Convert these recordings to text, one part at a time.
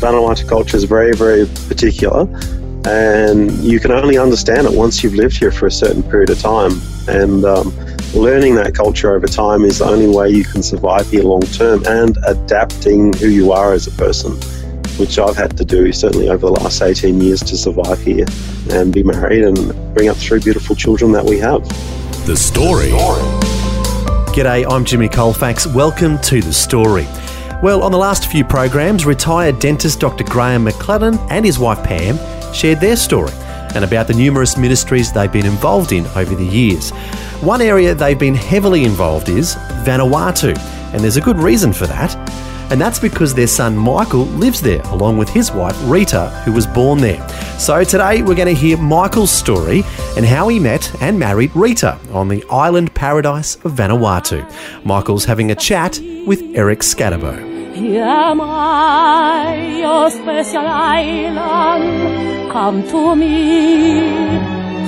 Vanuatu culture is very, very particular, and you can only understand it once you've lived here for a certain period of time. And um, learning that culture over time is the only way you can survive here long term and adapting who you are as a person, which I've had to do certainly over the last 18 years to survive here and be married and bring up three beautiful children that we have. The Story. G'day, I'm Jimmy Colfax. Welcome to The Story. Well, on the last few programs, retired dentist Dr. Graham McLennan and his wife Pam shared their story and about the numerous ministries they've been involved in over the years. One area they've been heavily involved is Vanuatu, and there's a good reason for that. And that's because their son Michael lives there, along with his wife Rita, who was born there. So today we're going to hear Michael's story and how he met and married Rita on the island paradise of Vanuatu. Michael's having a chat with Eric Scatterbo. Am I, your special island. Come to me,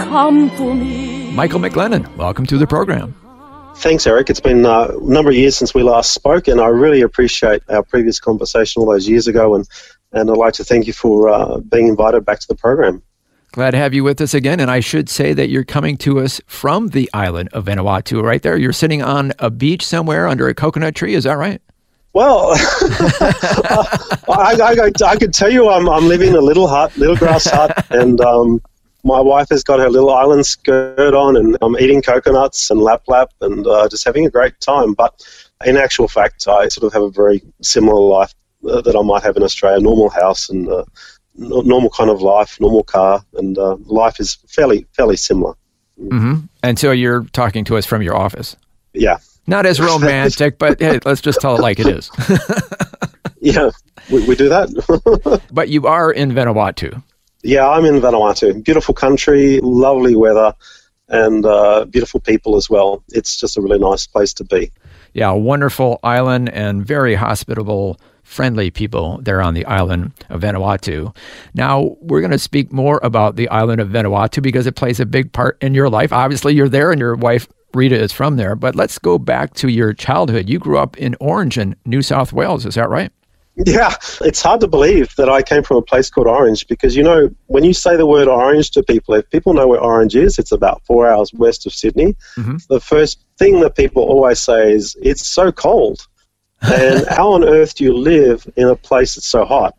come to me. Michael McLennan, welcome to the program. Thanks, Eric. It's been uh, a number of years since we last spoke, and I really appreciate our previous conversation all those years ago. And, and I'd like to thank you for uh, being invited back to the program. Glad to have you with us again. And I should say that you're coming to us from the island of Vanuatu, right there. You're sitting on a beach somewhere under a coconut tree. Is that right? Well, I, I, I, can tell you I'm, I'm living in a little hut, little grass hut, and um, my wife has got her little island skirt on, and I'm eating coconuts and lap lap and uh, just having a great time. But in actual fact, I sort of have a very similar life uh, that I might have in Australia normal house and uh, normal kind of life, normal car, and uh, life is fairly, fairly similar. Mm-hmm. And so you're talking to us from your office? Yeah. Not as romantic, but hey, let's just tell it like it is. yeah, we, we do that. but you are in Vanuatu. Yeah, I'm in Vanuatu. Beautiful country, lovely weather, and uh, beautiful people as well. It's just a really nice place to be. Yeah, wonderful island and very hospitable, friendly people there on the island of Vanuatu. Now, we're going to speak more about the island of Vanuatu because it plays a big part in your life. Obviously, you're there and your wife Rita is from there. But let's go back to your childhood. You grew up in Orange in New South Wales, is that right? Yeah, it's hard to believe that I came from a place called Orange because, you know, when you say the word orange to people, if people know where Orange is, it's about four hours west of Sydney. Mm-hmm. The first thing that people always say is, it's so cold. and how on earth do you live in a place that's so hot?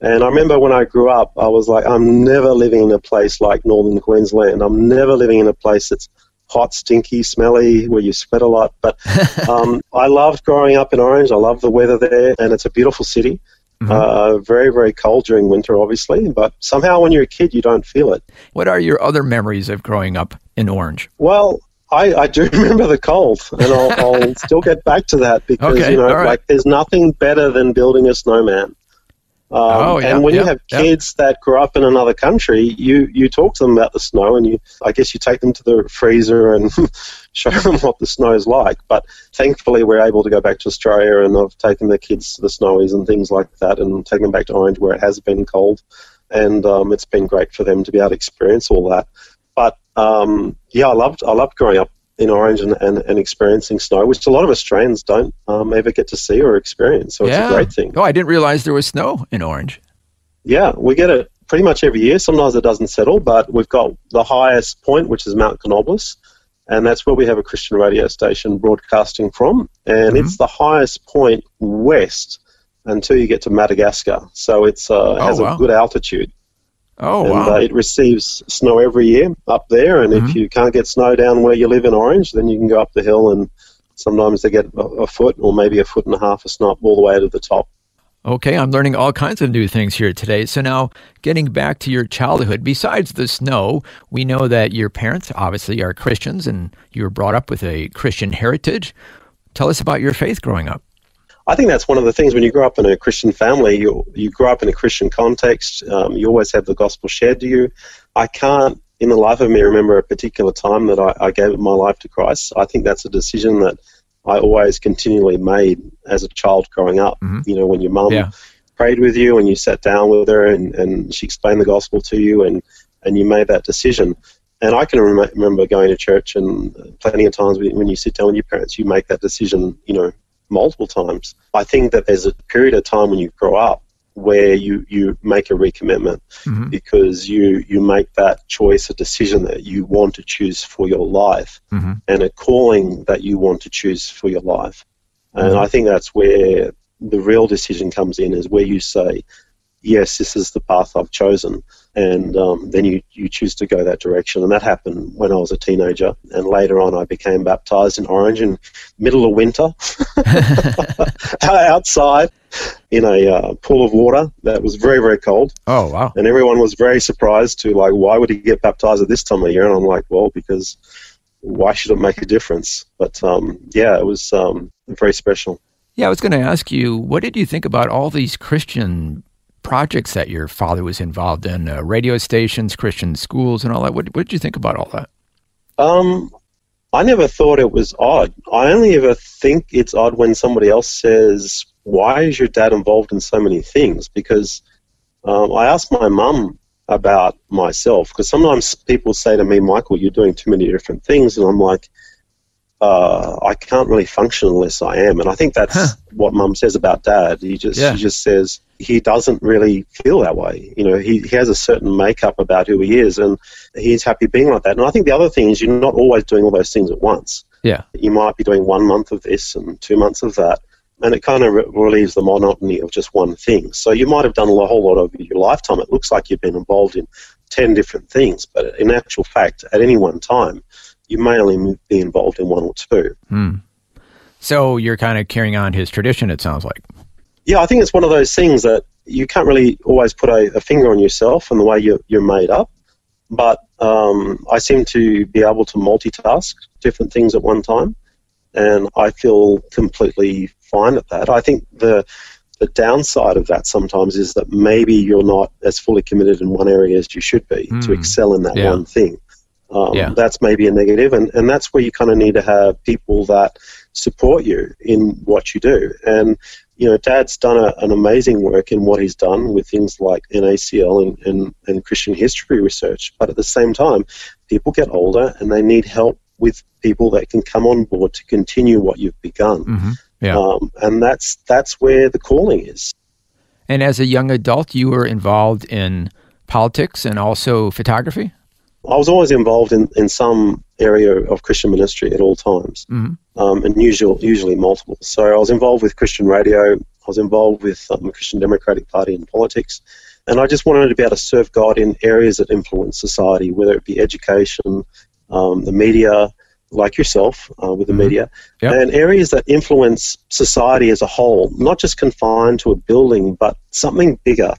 And I remember when I grew up, I was like, I'm never living in a place like northern Queensland. I'm never living in a place that's hot, stinky, smelly, where you sweat a lot. But um, I loved growing up in Orange. I love the weather there, and it's a beautiful city. Mm-hmm. Uh, very, very cold during winter, obviously, but somehow when you're a kid, you don't feel it. What are your other memories of growing up in Orange? Well, I, I do remember the cold, and I'll, I'll still get back to that because okay, you know, right. like there's nothing better than building a snowman. Um, oh, yeah, and when yeah, you have kids yeah. that grow up in another country, you, you talk to them about the snow, and you I guess you take them to the freezer and show them what the snow is like. But thankfully, we're able to go back to Australia, and I've taken the kids to the snowies and things like that, and taken them back to Orange where it has been cold, and um, it's been great for them to be able to experience all that. But um, yeah, I loved I loved growing up in Orange and, and, and, experiencing snow, which a lot of Australians don't um, ever get to see or experience. So yeah. it's a great thing. Oh, I didn't realize there was snow in Orange. Yeah, we get it pretty much every year. Sometimes it doesn't settle, but we've got the highest point, which is Mount Canobolas, and that's where we have a Christian radio station broadcasting from. And mm-hmm. it's the highest point west until you get to Madagascar. So it's uh, oh, has wow. a good altitude. Oh, and, wow. Uh, it receives snow every year up there, and mm-hmm. if you can't get snow down where you live in Orange, then you can go up the hill, and sometimes they get a, a foot or maybe a foot and a half of snow all the way to the top. Okay, I'm learning all kinds of new things here today. So now, getting back to your childhood, besides the snow, we know that your parents obviously are Christians and you were brought up with a Christian heritage. Tell us about your faith growing up. I think that's one of the things when you grow up in a Christian family, you you grow up in a Christian context. Um, you always have the gospel shared to you. I can't, in the life of me, remember a particular time that I, I gave my life to Christ. I think that's a decision that I always continually made as a child growing up. Mm-hmm. You know, when your mum yeah. prayed with you and you sat down with her and, and she explained the gospel to you and, and you made that decision. And I can rem- remember going to church and plenty of times when you sit down with your parents, you make that decision, you know, multiple times. I think that there's a period of time when you grow up where you, you make a recommitment mm-hmm. because you, you make that choice, a decision that you want to choose for your life mm-hmm. and a calling that you want to choose for your life. And mm-hmm. I think that's where the real decision comes in is where you say, yes, this is the path I've chosen. And um, then you, you choose to go that direction. And that happened when I was a teenager. And later on, I became baptized in Orange in middle of winter outside in a uh, pool of water that was very, very cold. Oh, wow. And everyone was very surprised to, like, why would he get baptized at this time of year? And I'm like, well, because why should it make a difference? But um, yeah, it was um, very special. Yeah, I was going to ask you, what did you think about all these Christian projects that your father was involved in, uh, radio stations, Christian schools, and all that. What, what did you think about all that? Um, I never thought it was odd. I only ever think it's odd when somebody else says, "Why is your dad involved in so many things?" Because um, I asked my mum about myself because sometimes people say to me, "Michael, you're doing too many different things," and I'm like, uh, I can't really function unless I am. And I think that's huh. what Mum says about Dad. He just yeah. he just says he doesn't really feel that way. You know, he, he has a certain makeup about who he is, and he's happy being like that. And I think the other thing is you're not always doing all those things at once. Yeah, you might be doing one month of this and two months of that. And it kind of re- relieves the monotony of just one thing. So you might have done a whole lot over your lifetime. It looks like you've been involved in 10 different things, but in actual fact, at any one time, you may only be involved in one or two. Hmm. So you're kind of carrying on his tradition, it sounds like. Yeah, I think it's one of those things that you can't really always put a, a finger on yourself and the way you're, you're made up. But um, I seem to be able to multitask different things at one time, and I feel completely fine at that. I think the the downside of that sometimes is that maybe you're not as fully committed in one area as you should be mm. to hmm. excel in that yeah. one thing. Um, yeah. That's maybe a negative, and, and that's where you kind of need to have people that support you in what you do. And you know, Dad's done a, an amazing work in what he's done with things like NACL and, and, and Christian history research. But at the same time, people get older and they need help with people that can come on board to continue what you've begun. Mm-hmm. Yeah. Um, and that's that's where the calling is. And as a young adult, you were involved in politics and also photography. I was always involved in, in some area of Christian ministry at all times, mm-hmm. um, and usual, usually multiple. So I was involved with Christian radio, I was involved with um, the Christian Democratic Party in politics, and I just wanted to be able to serve God in areas that influence society, whether it be education, um, the media, like yourself uh, with the mm-hmm. media, yep. and areas that influence society as a whole, not just confined to a building, but something bigger.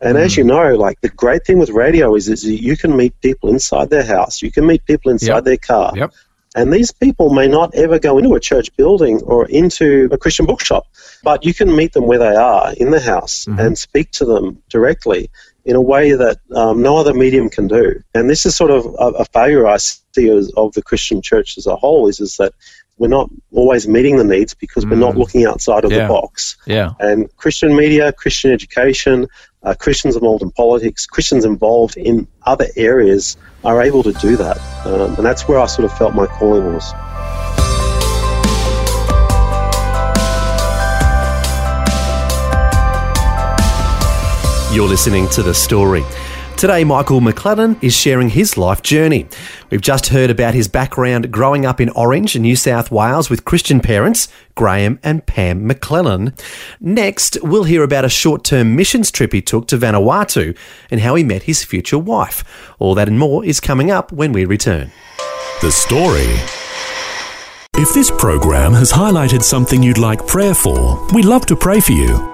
And mm. as you know, like the great thing with radio is, is you can meet people inside their house, you can meet people inside yep. their car. Yep. And these people may not ever go into a church building or into a Christian bookshop, but you can meet them where they are in the house mm-hmm. and speak to them directly in a way that um, no other medium can do. And this is sort of a, a failure I see as, of the Christian church as a whole is, is that we're not always meeting the needs because mm. we're not mm. looking outside of yeah. the box. Yeah. And Christian media, Christian education, uh, Christians involved in politics, Christians involved in other areas are able to do that. Um, and that's where I sort of felt my calling was. You're listening to The Story. Today, Michael McLennan is sharing his life journey. We've just heard about his background growing up in Orange, New South Wales, with Christian parents, Graham and Pam McLennan. Next, we'll hear about a short term missions trip he took to Vanuatu and how he met his future wife. All that and more is coming up when we return. The Story. If this program has highlighted something you'd like prayer for, we'd love to pray for you.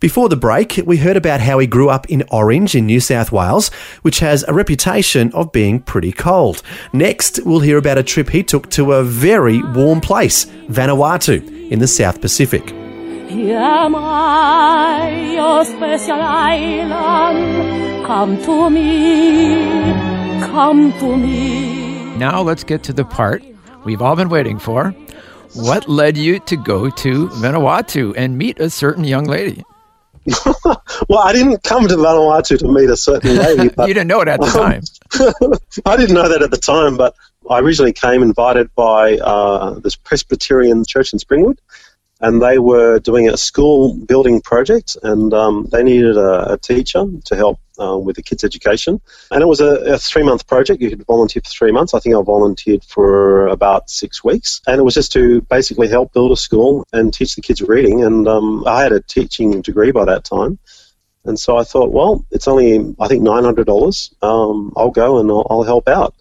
Before the break, we heard about how he grew up in Orange in New South Wales, which has a reputation of being pretty cold. Next, we'll hear about a trip he took to a very warm place, Vanuatu, in the South Pacific. Here am I, your special island. Come to me, come to me. Now let's get to the part we've all been waiting for. What led you to go to Vanuatu and meet a certain young lady? well, I didn't come to Vanuatu to meet a certain lady. But, you didn't know it at the time. I didn't know that at the time, but I originally came invited by uh, this Presbyterian church in Springwood, and they were doing a school building project, and um, they needed a, a, teacher to help um, with the kids' education. And it was a, a three month project. You could volunteer for three months. I think I volunteered for about six weeks, and it was just to basically help build a school and teach the kids reading. And um, I had a teaching degree by that time. And so I thought, well, it's only, I think, $900. Um, I'll go and I'll, I'll help out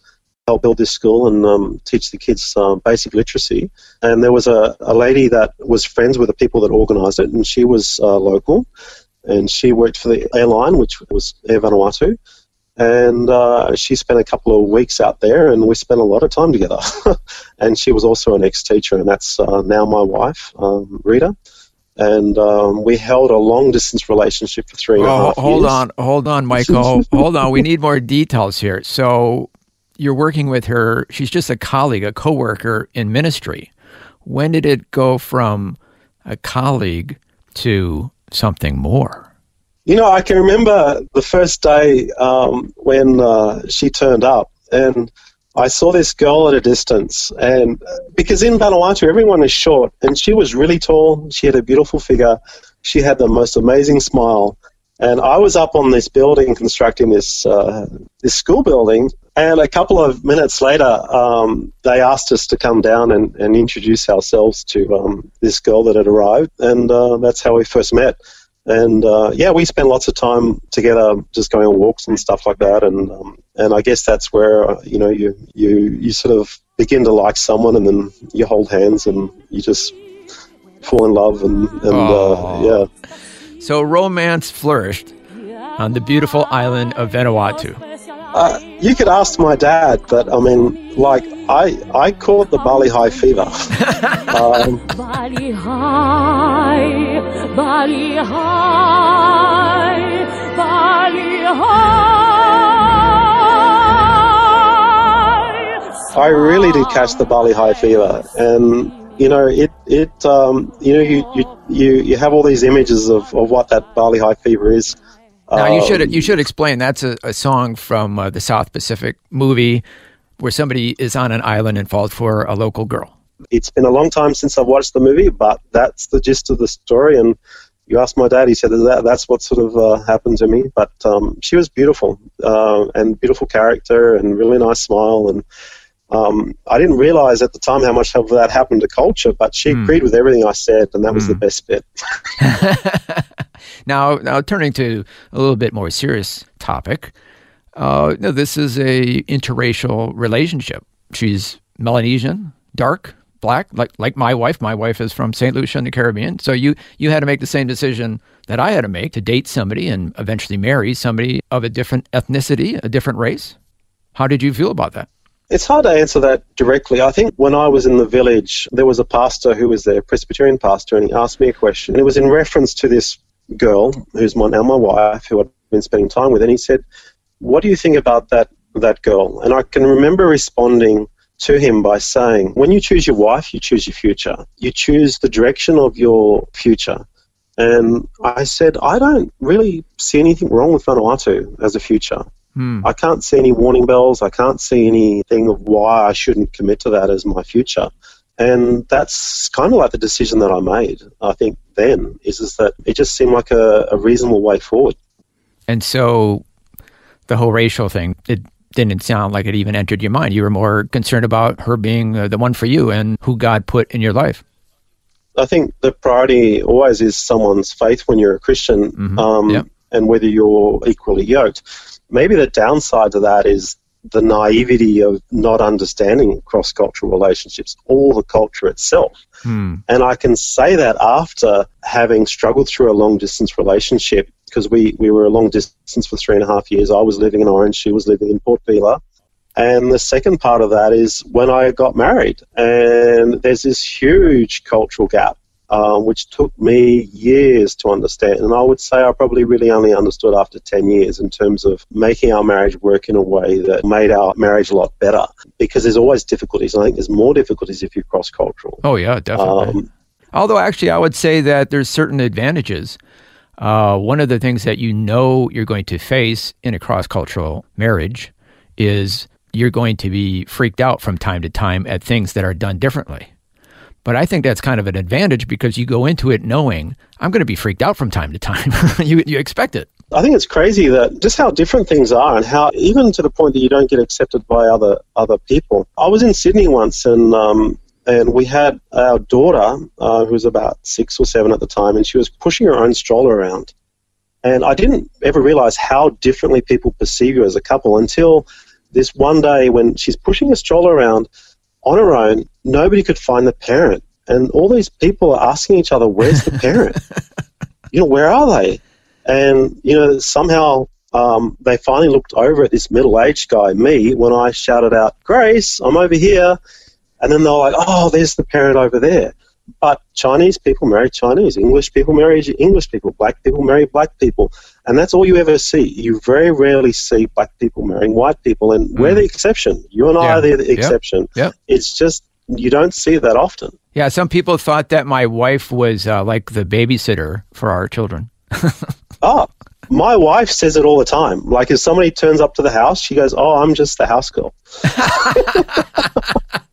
help build this school and um, teach the kids uh, basic literacy. And there was a, a lady that was friends with the people that organised it, and she was uh, local, and she worked for the airline, which was Air Vanuatu. And uh, she spent a couple of weeks out there, and we spent a lot of time together. and she was also an ex-teacher, and that's uh, now my wife, um, Rita and um, we held a long distance relationship for three and oh, a half hold years. on, hold on, Michael, hold on. We need more details here. So you're working with her. She's just a colleague, a coworker in ministry. When did it go from a colleague to something more? You know, I can remember the first day um, when uh, she turned up, and I saw this girl at a distance. And because in Vanuatu, everyone is short, and she was really tall. She had a beautiful figure. She had the most amazing smile. And I was up on this building constructing this uh, this school building, and a couple of minutes later, um, they asked us to come down and, and introduce ourselves to um, this girl that had arrived, and uh, that's how we first met. And uh, yeah, we spent lots of time together, just going on walks and stuff like that. And um, and I guess that's where uh, you know you you you sort of begin to like someone, and then you hold hands and you just fall in love, and and uh, yeah. So romance flourished on the beautiful island of Vanuatu. Uh, you could ask my dad, but I mean, like, I I caught the Bali Ha'i fever. um, Bali Ha'i, Bali Ha'i, Bali Ha'i. I really did catch the Bali Ha'i fever, and you know, it it um, you know you, you you you have all these images of, of what that Bali Ha'i fever is. Now um, you should you should explain. That's a, a song from uh, the South Pacific movie where somebody is on an island and falls for a local girl. It's been a long time since I've watched the movie, but that's the gist of the story. And you asked my dad; he said that that's what sort of uh, happened to me. But um, she was beautiful uh, and beautiful character and really nice smile and um, I didn't realize at the time how much of that happened to culture, but she mm. agreed with everything I said, and that was mm. the hmm. best bit. now, now turning to a little bit more serious topic. Uh, no, this is a interracial relationship. She's Melanesian, dark, black, like like my wife. My wife is from St. Lucia in the Caribbean. So you you had to make the same decision that I had to make to date somebody and eventually marry somebody of a different ethnicity, a different race. How did you feel about that? It's hard to answer that directly. I think when I was in the village, there was a pastor who was there, Presbyterian pastor, and he asked me a question. And it was in reference to this girl, who's my, now my wife, who I've been spending time with. And he said, What do you think about that, that girl? And I can remember responding to him by saying, When you choose your wife, you choose your future. You choose the direction of your future. And I said, I don't really see anything wrong with Vanuatu as a future. Hmm. I can't see any warning bells. I can't see anything of why I shouldn't commit to that as my future. And that's kind of like the decision that I made, I think, then, is, is that it just seemed like a, a reasonable way forward. And so the whole racial thing, it didn't sound like it even entered your mind. You were more concerned about her being uh, the one for you and who God put in your life. I think the priority always is someone's faith when you're a Christian, mm-hmm. um, yep. and whether you're equally yoked maybe the downside to that is the naivety of not understanding cross cultural relationships or the culture itself. Hmm. And I can say that after having struggled through a long distance relationship because we, we were a long distance for three and a half years. I was living in Orange, she was living in Port Vila. And the second part of that is when I got married, and there's this huge cultural gap um, which took me years to understand. And I would say I probably really only understood after 10 years in terms of making our marriage work in a way that made our marriage a lot better. Because there's always difficulties. I think there's more difficulties if you're cross cultural. Oh, yeah, definitely. Um, Although, actually, I would say that there's certain advantages. Uh, one of the things that you know you're going to face in a cross cultural marriage is you're going to be freaked out from time to time at things that are done differently. But I think that's kind of an advantage because you go into it knowing I'm going to be freaked out from time to time. you, you expect it. I think it's crazy that just how different things are and how even to the point that you don't get accepted by other other people. I was in Sydney once and um, and we had our daughter uh, who was about six or seven at the time and she was pushing her own stroller around. And I didn't ever realize how differently people perceive you as a couple until this one day when she's pushing a stroller around on her own, nobody could find the parent. And all these people are asking each other, where's the parent? you know, where are they? And, you know, somehow um, they finally looked over at this middle aged guy, me, when I shouted out, Grace, I'm over here. And then they're like, oh, there's the parent over there. But Chinese people marry Chinese, English people marry English people, black people marry black people, and that's all you ever see. You very rarely see black people marrying white people, and mm. we're the exception. You and I yeah. are the exception. Yep. It's just you don't see that often. Yeah, some people thought that my wife was uh, like the babysitter for our children. oh, my wife says it all the time. Like if somebody turns up to the house, she goes, "Oh, I'm just the house girl."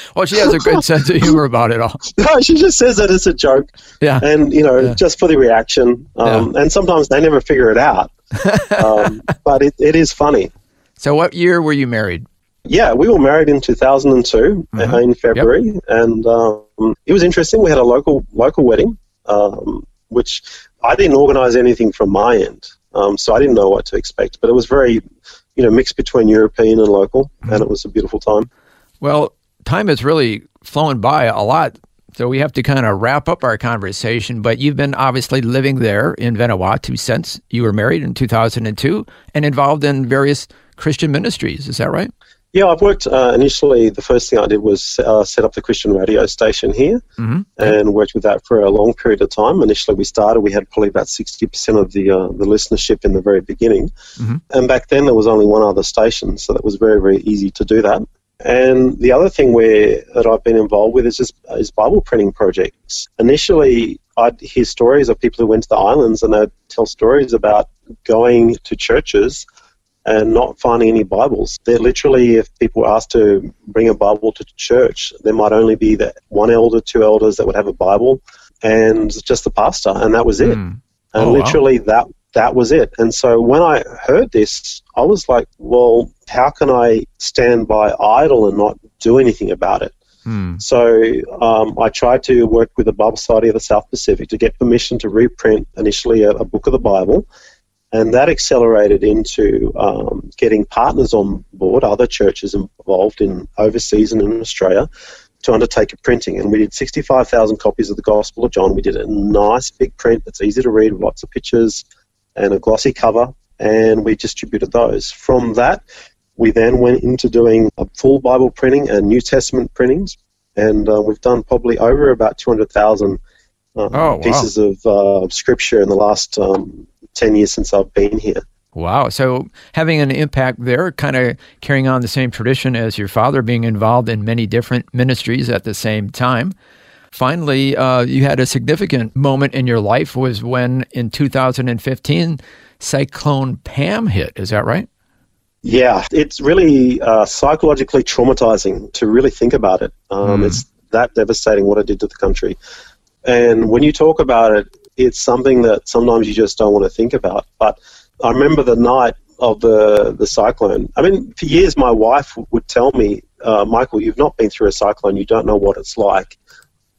well, she has a good sense of humor about it all. No, she just says that it's a joke. Yeah. And, you know, yeah. just for the reaction. Um, yeah. And sometimes they never figure it out. um, but it, it is funny. So, what year were you married? Yeah, we were married in 2002 mm-hmm. in February. Yep. And um, it was interesting. We had a local local wedding, um, which I didn't organize anything from my end. Um, so I didn't know what to expect. But it was very, you know, mixed between European and local. Mm-hmm. And it was a beautiful time. Well, time has really flown by a lot. So we have to kind of wrap up our conversation. But you've been obviously living there in Vanuatu since you were married in 2002 and involved in various Christian ministries. Is that right? Yeah, I've worked uh, initially. The first thing I did was uh, set up the Christian radio station here, mm-hmm. and worked with that for a long period of time. Initially, we started. We had probably about sixty percent of the uh, the listenership in the very beginning, mm-hmm. and back then there was only one other station, so that was very very easy to do that. And the other thing where that I've been involved with is just is Bible printing projects. Initially, I'd hear stories of people who went to the islands and they'd tell stories about going to churches and not finding any Bibles. They're literally, if people were asked to bring a Bible to church, there might only be that one elder, two elders that would have a Bible, and just the pastor, and that was it. Mm. And oh, literally, wow. that that was it. And so when I heard this, I was like, well, how can I stand by idle and not do anything about it? Hmm. So um, I tried to work with the Bible Society of the South Pacific to get permission to reprint initially a, a book of the Bible. And that accelerated into um, getting partners on board, other churches involved in overseas and in Australia, to undertake a printing. And we did 65,000 copies of the Gospel of John. We did a nice big print that's easy to read, lots of pictures, and a glossy cover, and we distributed those. From that, we then went into doing a full Bible printing and New Testament printings, and uh, we've done probably over about 200,000 uh, oh, pieces wow. of uh, scripture in the last um, 10 years since I've been here. Wow. So having an impact there, kind of carrying on the same tradition as your father, being involved in many different ministries at the same time. Finally, uh, you had a significant moment in your life was when in 2015 Cyclone Pam hit. Is that right? Yeah, it's really uh, psychologically traumatizing to really think about it. Um, mm. It's that devastating what it did to the country. And when you talk about it, it's something that sometimes you just don't want to think about. But I remember the night of the, the cyclone. I mean, for years, my wife would tell me, uh, Michael, you've not been through a cyclone, you don't know what it's like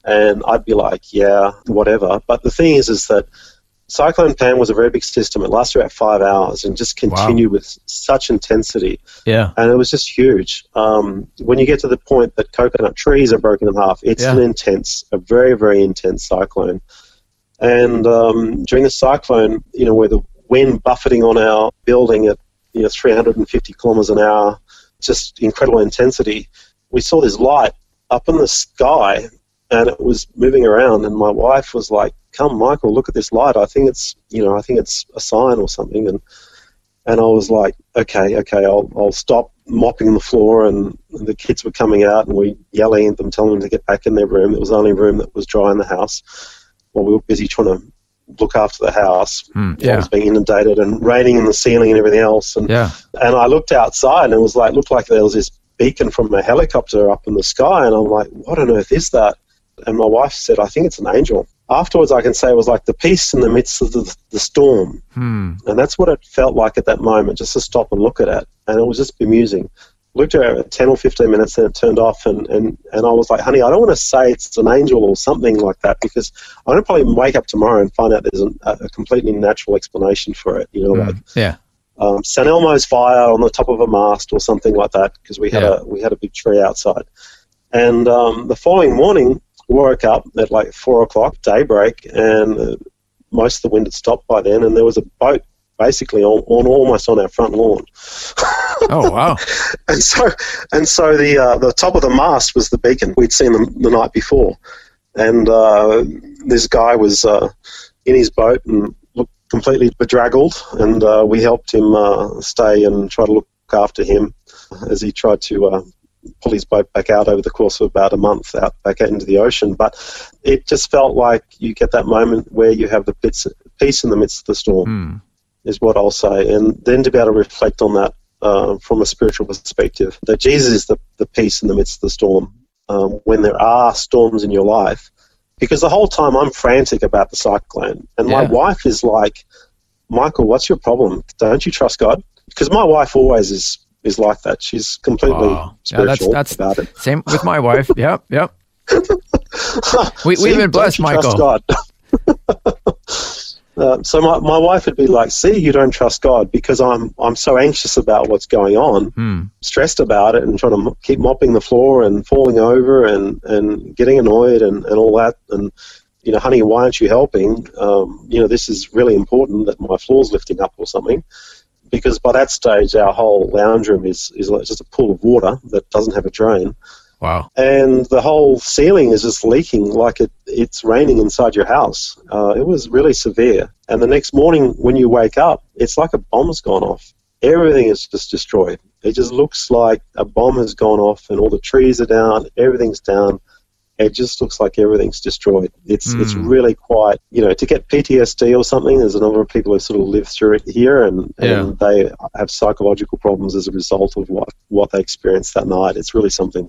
and I'd be like, yeah, whatever. But the thing is, is that Cyclone Pam was a very big system. It lasted about five hours and just continued wow. with such intensity. Yeah. And it was just huge. Um, when you get to the point that coconut trees are broken in half, it's yeah. an intense, a very, very intense cyclone. And um, during the cyclone, you know, where the wind buffeting on our building at you know 350 kilometers an hour, just incredible intensity, we saw this light up in the sky and it was moving around and my wife was like come michael look at this light. I think it's you know i think it's a sign or something. And and i was like okay okay i'll, I'll stop mopping the floor and the kids were coming out and we yelling at them telling them to get back in their room. It was the only room that was dry in the house. While we were busy trying to look after the house. Mm, yeah. it was being inundated and raining in the ceiling and everything else. And yeah. and i looked outside and it was like looked like there was this beacon from a helicopter up in the sky. And i'm like what on earth is that and my wife said, I think it's an angel. Afterwards, I can say it was like the peace in the midst of the, the storm. Hmm. And that's what it felt like at that moment, just to stop and look at it. And it was just bemusing. Looked at it 10 or 15 minutes, and it turned off. And, and, and I was like, honey, I don't want to say it's an angel or something like that because I'm going to probably wake up tomorrow and find out there's an, a, completely natural explanation for it. You know, hmm. like yeah. Um, San Elmo's fire on the top of a mast or something like that because we had yeah. a we had a big tree outside. And um, the following morning, woke up at like four o'clock, daybreak, and uh, most of the wind had stopped by then, and there was a boat basically on, on almost on our front lawn. oh wow! and so and so the uh, the top of the mast was the beacon we'd seen them the night before, and uh, this guy was uh, in his boat and looked completely bedraggled, and uh, we helped him uh, stay and try to look after him as he tried to uh, pull his boat back out over the course of about a month out back out into the ocean. But it just felt like you get that moment where you have the bits, peace in the midst of the storm, mm. is what I'll say. And then to be able to reflect on that uh, from a spiritual perspective, that Jesus is the, the peace in the midst of the storm um, when there are storms in your life. Because the whole time I'm frantic about the cyclone, and yeah. my wife is like, Michael, what's your problem? Don't you trust God? Because my wife always is is like that. She's completely spiritual yeah, that's, that's about it. Same with my wife. yep, yep. we, See, we've been blessed, Michael. God. uh, so my, my wife would be like, "See, you don't trust God because I'm I'm so anxious about what's going on, hmm. stressed about it, and trying to keep mopping the floor and falling over and and getting annoyed and and all that and." You know, honey, why aren't you helping? Um, you know, this is really important that my floor's lifting up or something because by that stage our whole lounge room is, is just a pool of water that doesn't have a drain. Wow. And the whole ceiling is just leaking like it, it's raining inside your house. Uh, it was really severe. And the next morning when you wake up, it's like a bomb's gone off. Everything is just destroyed. It just looks like a bomb has gone off and all the trees are down, everything's down it just looks like everything's destroyed. It's mm. it's really quite you know to get PTSD or something. There's a number of people who sort of live through it here, and, yeah. and they have psychological problems as a result of what what they experienced that night. It's really something.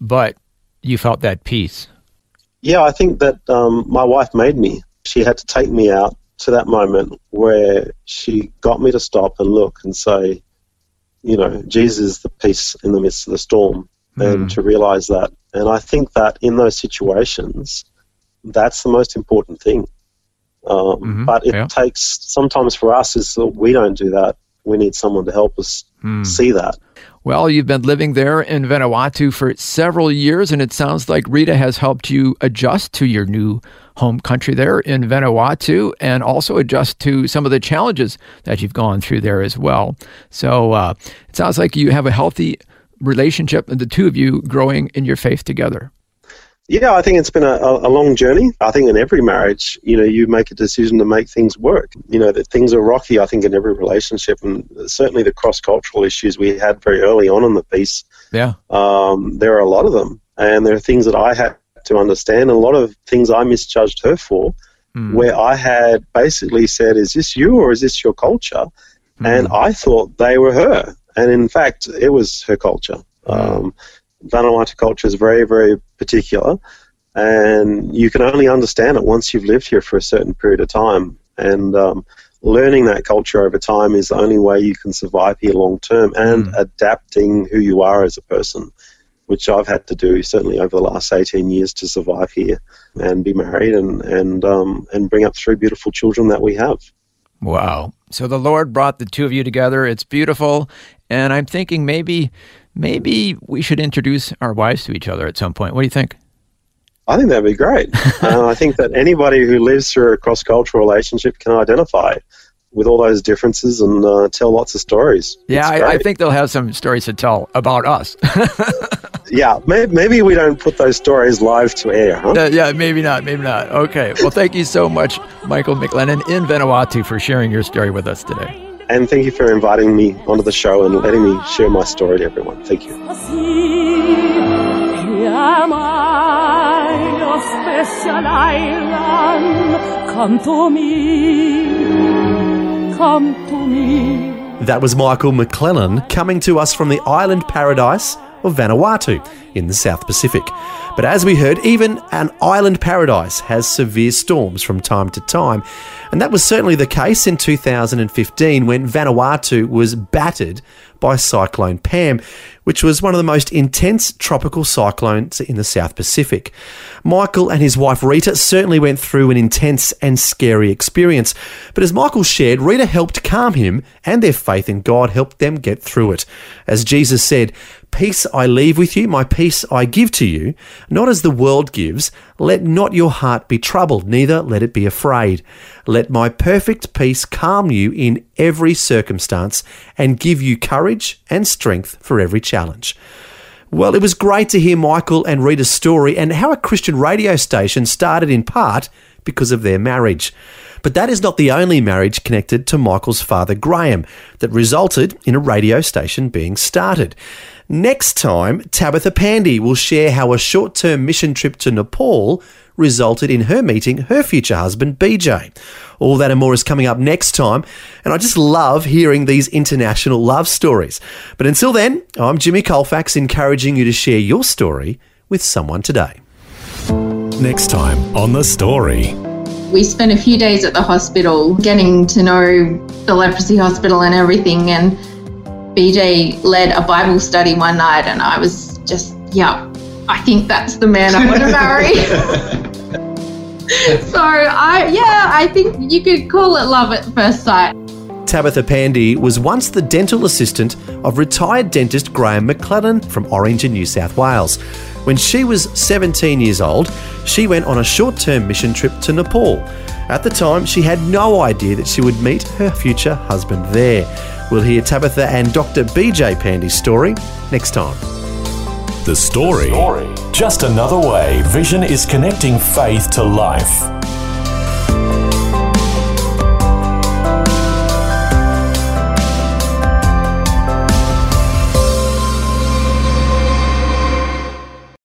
But you felt that peace. Yeah, I think that um, my wife made me. She had to take me out to that moment where she got me to stop and look and say, you know, Jesus is the peace in the midst of the storm, mm. and to realize that and I think that in those situations, that's the most important thing. Um, mm-hmm, but it yeah. takes sometimes for us is that we don't do that. We need someone to help us mm. see that. Well, you've been living there in Vanuatu for several years, and it sounds like Rita has helped you adjust to your new home country there in Vanuatu and also adjust to some of the challenges that you've gone through there as well. So uh, it sounds like you have a healthy relationship and the two of you growing in your faith together? Yeah, I think it's been a, a, long journey. I think in every marriage, you know, you make a decision to make things work. You know, that things are rocky, I think, in every relationship. And certainly the cross cultural issues we had very early on in the piece. Yeah. Um, there are a lot of them. And there are things that I had to understand, and a lot of things I misjudged her for, mm. where I had basically said, Is this you or is this your culture? Mm. And I thought they were her. And in fact, it was her culture. Um, Vanuatu culture is very, very particular, and you can only understand it once you've lived here for a certain period of time. And um, learning that culture over time is the only way you can survive here long term and mm. adapting who you are as a person. which I've had to do certainly over the last 18 years to survive here and be married and and um, and bring up three beautiful children that we have. Wow! So the Lord brought the two of you together. It's beautiful, and I'm thinking maybe maybe we should introduce our wives to each other at some point. What do you think? I think that'd be great. uh, I think that anybody who lives through a cross cultural relationship can identify with all those differences and uh, tell lots of stories. Yeah, I, I, think they'll have some stories to tell about us. yeah, maybe, maybe, we don't put those stories live to air, huh? Uh, yeah, maybe not, maybe not. Okay, well, thank you so much, Michael McLennan in Vanuatu, for sharing your story with us today. And thank you for inviting me onto the show and letting me share my story to everyone. Thank you. Come to me. That was Michael McLennan coming to us from the island paradise of Vanuatu in the South Pacific. But as we heard, even an island paradise has severe storms from time to time. And that was certainly the case in 2015 when Vanuatu was battered by Cyclone Pam, which was one of the most intense tropical cyclones in the South Pacific. Michael and his wife Rita certainly went through an intense and scary experience, but as Michael shared, Rita helped calm him and their faith in God helped them get through it. As Jesus said, Peace I leave with you, my peace I give to you, not as the world gives. Let not your heart be troubled, neither let it be afraid. Let my perfect peace calm you in every circumstance and give you courage and strength for every challenge. Well, it was great to hear Michael and Rita's story and how a Christian radio station started in part because of their marriage. But that is not the only marriage connected to Michael's father, Graham, that resulted in a radio station being started. Next time, Tabitha Pandy will share how a short term mission trip to Nepal resulted in her meeting her future husband, BJ. All that and more is coming up next time, and I just love hearing these international love stories. But until then, I'm Jimmy Colfax, encouraging you to share your story with someone today. Next time on The Story. We spent a few days at the hospital getting to know the leprosy hospital and everything, and BJ led a Bible study one night, and I was just, yeah, I think that's the man I want to marry. so I, yeah, I think you could call it love at first sight. Tabitha Pandy was once the dental assistant of retired dentist Graham McLennan from Orange in New South Wales. When she was 17 years old, she went on a short term mission trip to Nepal. At the time, she had no idea that she would meet her future husband there. We'll hear Tabitha and Dr. BJ Pandy's story next time. The story. Just another way Vision is connecting faith to life.